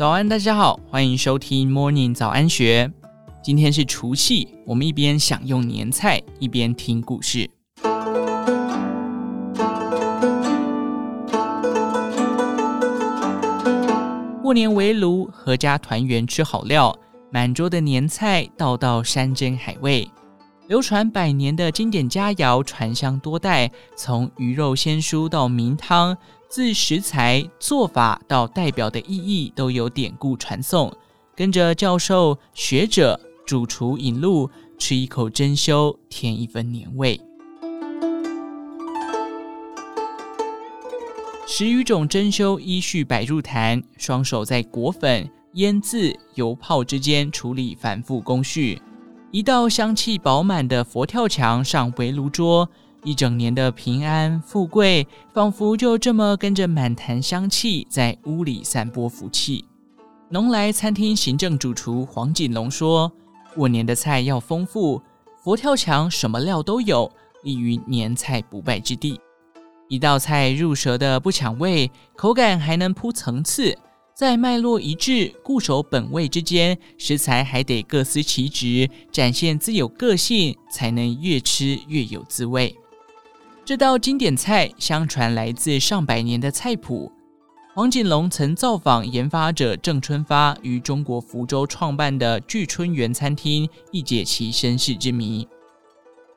早安，大家好，欢迎收听 Morning 早安学。今天是除夕，我们一边享用年菜，一边听故事。过年围炉，阖家团圆吃好料，满桌的年菜，道道山珍海味。流传百年的经典佳肴传香多代，从鱼肉鲜蔬到名汤，自食材做法到代表的意义，都有典故传颂。跟着教授、学者、主厨引路，吃一口珍馐，添一分年味。十余种珍馐依序摆入坛，双手在裹粉、腌渍、油泡之间处理繁复工序。一道香气饱满的佛跳墙上围炉桌，一整年的平安富贵，仿佛就这么跟着满坛香气在屋里散播福气。农来餐厅行政主厨黄锦龙说：“过年的菜要丰富，佛跳墙什么料都有，立于年菜不败之地。一道菜入舌的不抢味，口感还能铺层次。”在脉络一致、固守本味之间，食材还得各司其职，展现自有个性，才能越吃越有滋味。这道经典菜相传来自上百年的菜谱。黄锦龙曾造访研发者郑春发于中国福州创办的聚春园餐厅，一解其身世之谜。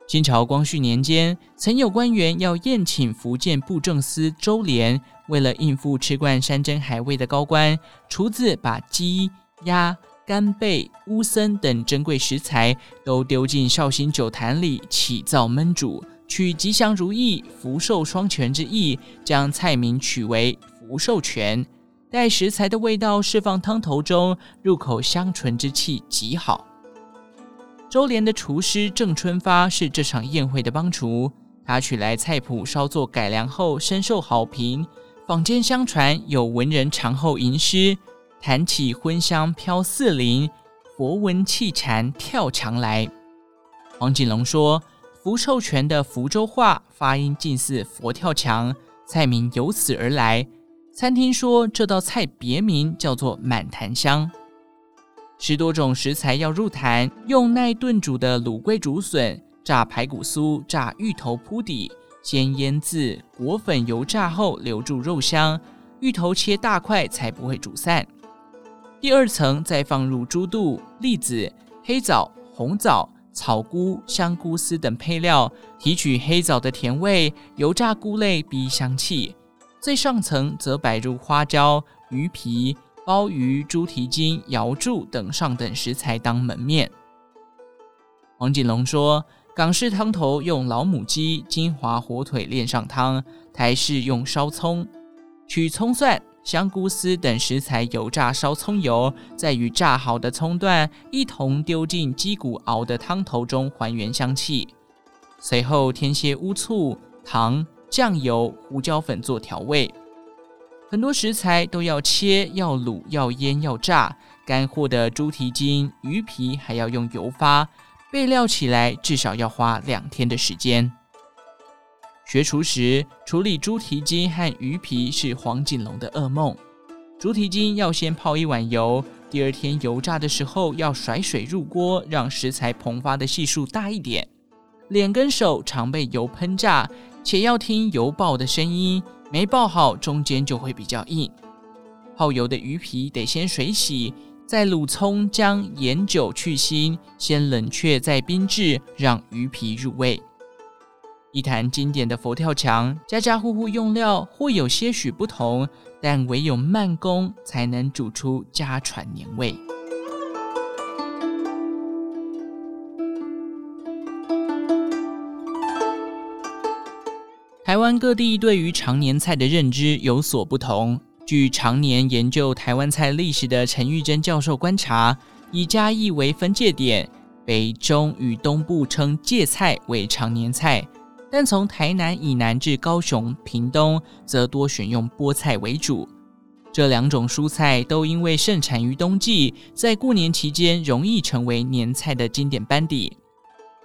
清朝光绪年间，曾有官员要宴请福建布政司周濂，为了应付吃惯山珍海味的高官，厨子把鸡、鸭、干贝、乌参等珍贵食材都丢进绍兴酒坛里起灶焖煮，取吉祥如意、福寿双全之意，将菜名取为福寿全。待食材的味道释放汤头中，入口香醇之气极好。周濂的厨师郑春发是这场宴会的帮厨，他取来菜谱稍作改良后，深受好评。坊间相传有文人尝后吟诗，坛起荤香飘四邻，佛闻气禅跳墙来。黄锦龙说，福寿全的福州话发音近似佛跳墙，菜名由此而来。餐厅说这道菜别名叫做满坛香。十多种食材要入坛，用耐炖煮的卤龟竹笋、炸排骨酥、炸芋头铺底，先腌渍、裹粉油炸后留住肉香，芋头切大块才不会煮散。第二层再放入猪肚、栗子、黑枣、红枣、草菇、香菇丝等配料，提取黑枣的甜味，油炸菇类逼香气。最上层则摆入花椒、鱼皮。鲍鱼、猪蹄筋、瑶柱等上等食材当门面。黄锦龙说：“港式汤头用老母鸡、金华火腿炼上汤，台式用烧葱，取葱蒜、香菇丝等食材油炸烧葱油，再与炸好的葱段一同丢进鸡骨熬的汤头中还原香气，随后添些乌醋、糖、酱油、胡椒粉做调味。”很多食材都要切、要卤、要腌、要炸。干货的猪蹄筋、鱼皮还要用油发，备料起来至少要花两天的时间。学厨时，处理猪蹄筋和鱼皮是黄锦龙的噩梦。猪蹄筋要先泡一碗油，第二天油炸的时候要甩水入锅，让食材膨发的系数大一点。脸跟手常被油喷炸，且要听油爆的声音。没爆好，中间就会比较硬。泡油的鱼皮得先水洗，再卤葱姜盐酒去腥，先冷却再冰制，让鱼皮入味。一坛经典的佛跳墙，家家户户用料或有些许不同，但唯有慢工才能煮出家传年味。台湾各地对于长年菜的认知有所不同。据常年研究台湾菜历史的陈玉珍教授观察，以嘉义为分界点，北中与东部称芥菜为常年菜，但从台南以南至高雄、屏东，则多选用菠菜为主。这两种蔬菜都因为盛产于冬季，在过年期间容易成为年菜的经典班底。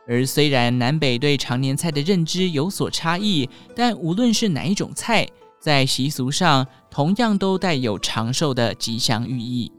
而虽然南北对常年菜的认知有所差异，但无论是哪一种菜，在习俗上同样都带有长寿的吉祥寓意。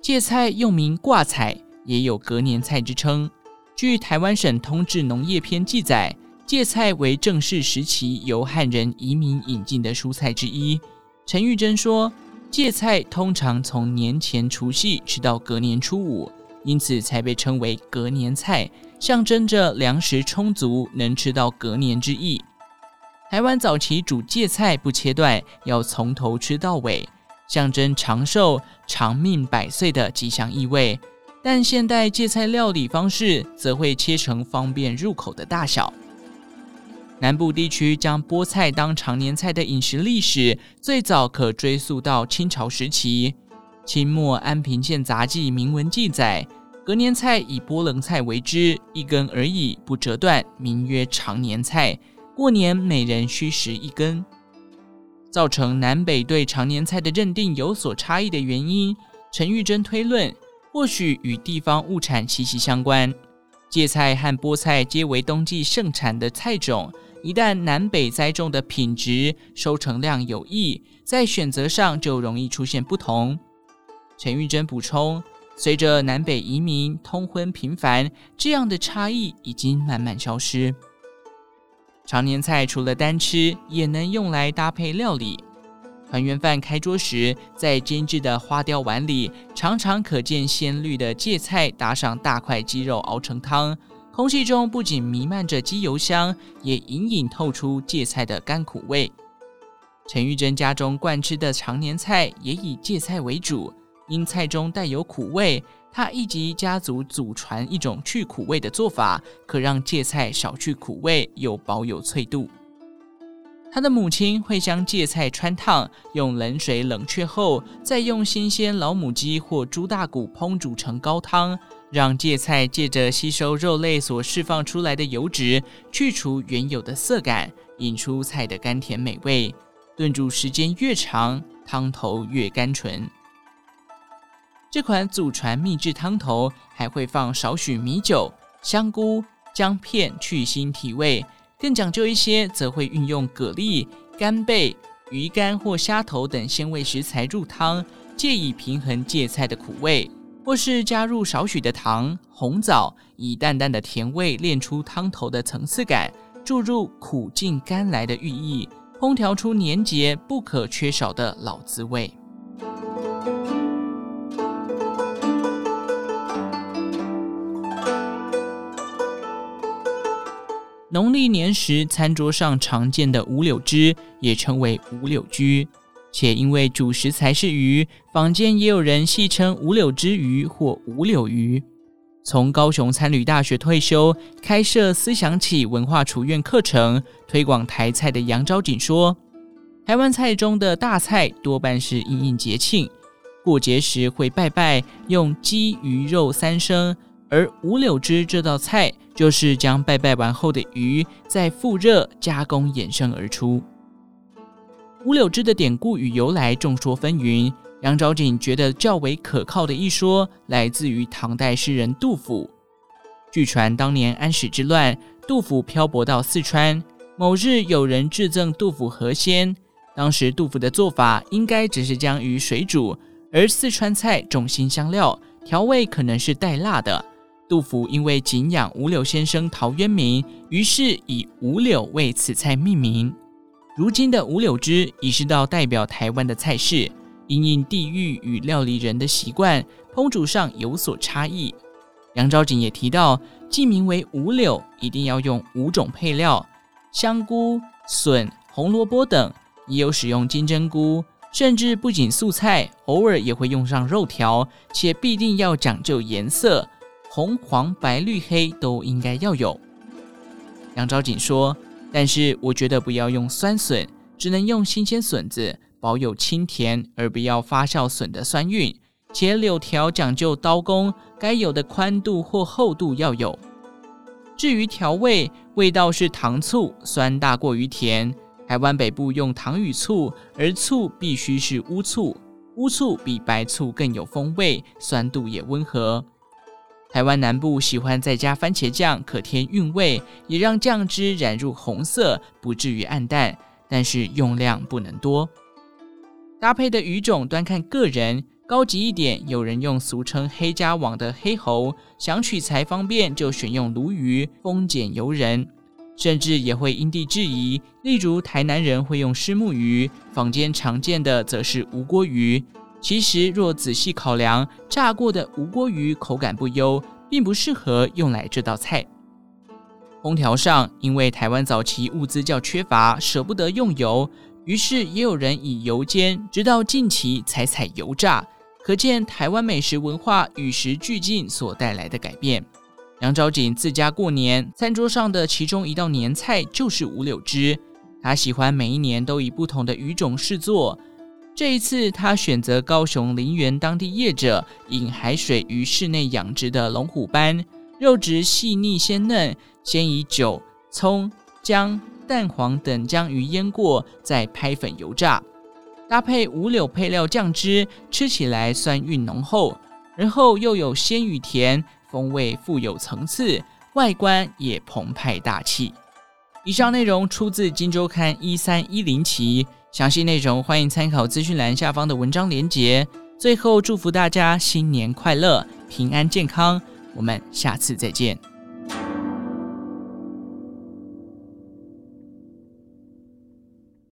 芥菜又名挂菜，也有隔年菜之称。据台湾省通志农业篇记载，芥菜为正式时期由汉人移民引进的蔬菜之一。陈玉珍说，芥菜通常从年前除夕吃到隔年初五，因此才被称为隔年菜，象征着粮食充足，能吃到隔年之意。台湾早期煮芥菜不切断，要从头吃到尾。象征长寿、长命百岁的吉祥意味，但现代芥菜料理方式则会切成方便入口的大小。南部地区将菠菜当长年菜的饮食历史，最早可追溯到清朝时期。清末安平县杂记铭文记载，隔年菜以菠棱菜为之，一根而已，不折断，名曰长年菜。过年每人需食一根。造成南北对长年菜的认定有所差异的原因，陈玉珍推论，或许与地方物产息息相关。芥菜和菠菜皆为冬季盛产的菜种，一旦南北栽种的品质、收成量有异，在选择上就容易出现不同。陈玉珍补充，随着南北移民通婚频繁，这样的差异已经慢慢消失。常年菜除了单吃，也能用来搭配料理。团圆饭开桌时，在精致的花雕碗里，常常可见鲜绿的芥菜搭上大块鸡肉熬成汤，空气中不仅弥漫着鸡油香，也隐隐透出芥菜的甘苦味。陈玉珍家中惯吃的常年菜也以芥菜为主，因菜中带有苦味。他一及家族祖传一种去苦味的做法，可让芥菜少去苦味，又保有脆度。他的母亲会将芥菜穿烫，用冷水冷却后，再用新鲜老母鸡或猪大骨烹煮成高汤，让芥菜借着吸收肉类所释放出来的油脂，去除原有的涩感，引出菜的甘甜美味。炖煮时间越长，汤头越甘醇。这款祖传秘制汤头还会放少许米酒、香菇、姜片去腥提味，更讲究一些则会运用蛤蜊、干贝、鱼干或虾头等鲜味食材入汤，借以平衡芥菜的苦味；或是加入少许的糖、红枣，以淡淡的甜味练出汤头的层次感，注入苦尽甘来的寓意，烹调出年节不可缺少的老滋味。农历年时，餐桌上常见的五柳枝也称为五柳居，且因为主食材是鱼，坊间也有人戏称五柳枝鱼或五柳鱼。从高雄餐旅大学退休，开设思想起文化厨院课程，推广台菜的杨昭锦说：“台湾菜中的大菜多半是应应节庆，过节时会拜拜，用鸡鱼肉三牲。”而五柳枝这道菜，就是将拜拜完后的鱼再复热加工衍生而出。五柳枝的典故与由来众说纷纭。杨昭景觉得较为可靠的一说，来自于唐代诗人杜甫。据传当年安史之乱，杜甫漂泊到四川，某日有人致赠杜甫河鲜。当时杜甫的做法应该只是将鱼水煮，而四川菜重辛香料，调味可能是带辣的。杜甫因为敬仰五柳先生陶渊明，于是以五柳为此菜命名。如今的五柳汁已是道代表台湾的菜式，因应地域与料理人的习惯，烹煮上有所差异。杨昭景也提到，既名为五柳，一定要用五种配料：香菇、笋、红萝卜等，也有使用金针菇，甚至不仅素菜，偶尔也会用上肉条，且必定要讲究颜色。红、黄、白、绿、黑都应该要有。杨昭锦说：“但是我觉得不要用酸笋，只能用新鲜笋子，保有清甜，而不要发酵笋的酸韵。且柳条讲究刀工，该有的宽度或厚度要有。至于调味，味道是糖醋，酸大过于甜。台湾北部用糖与醋，而醋必须是乌醋，乌醋比白醋更有风味，酸度也温和。”台湾南部喜欢再加番茄酱，可添韵味，也让酱汁染入红色，不至于暗淡。但是用量不能多。搭配的鱼种端看个人，高级一点，有人用俗称黑家网的黑喉，想取材方便就选用鲈鱼，丰俭由人。甚至也会因地制宜，例如台南人会用虱目鱼，坊间常见的则是无锅鱼。其实若仔细考量，炸过的吴锅鱼口感不优，并不适合用来这道菜。烹调上，因为台湾早期物资较缺乏，舍不得用油，于是也有人以油煎，直到近期才采油炸。可见台湾美食文化与时俱进所带来的改变。杨昭景自家过年，餐桌上的其中一道年菜就是五柳枝。他喜欢每一年都以不同的鱼种试做。这一次，他选择高雄林园当地业者引海水于室内养殖的龙虎斑，肉质细腻鲜嫩，先以酒、葱、姜、蛋黄等将鱼腌过，再拍粉油炸，搭配五柳配料酱汁，吃起来酸韵浓厚，而后又有鲜与甜。风味富有层次，外观也澎湃大气。以上内容出自《金周刊》一三一零期，详细内容欢迎参考资讯栏下方的文章连结。最后，祝福大家新年快乐，平安健康。我们下次再见。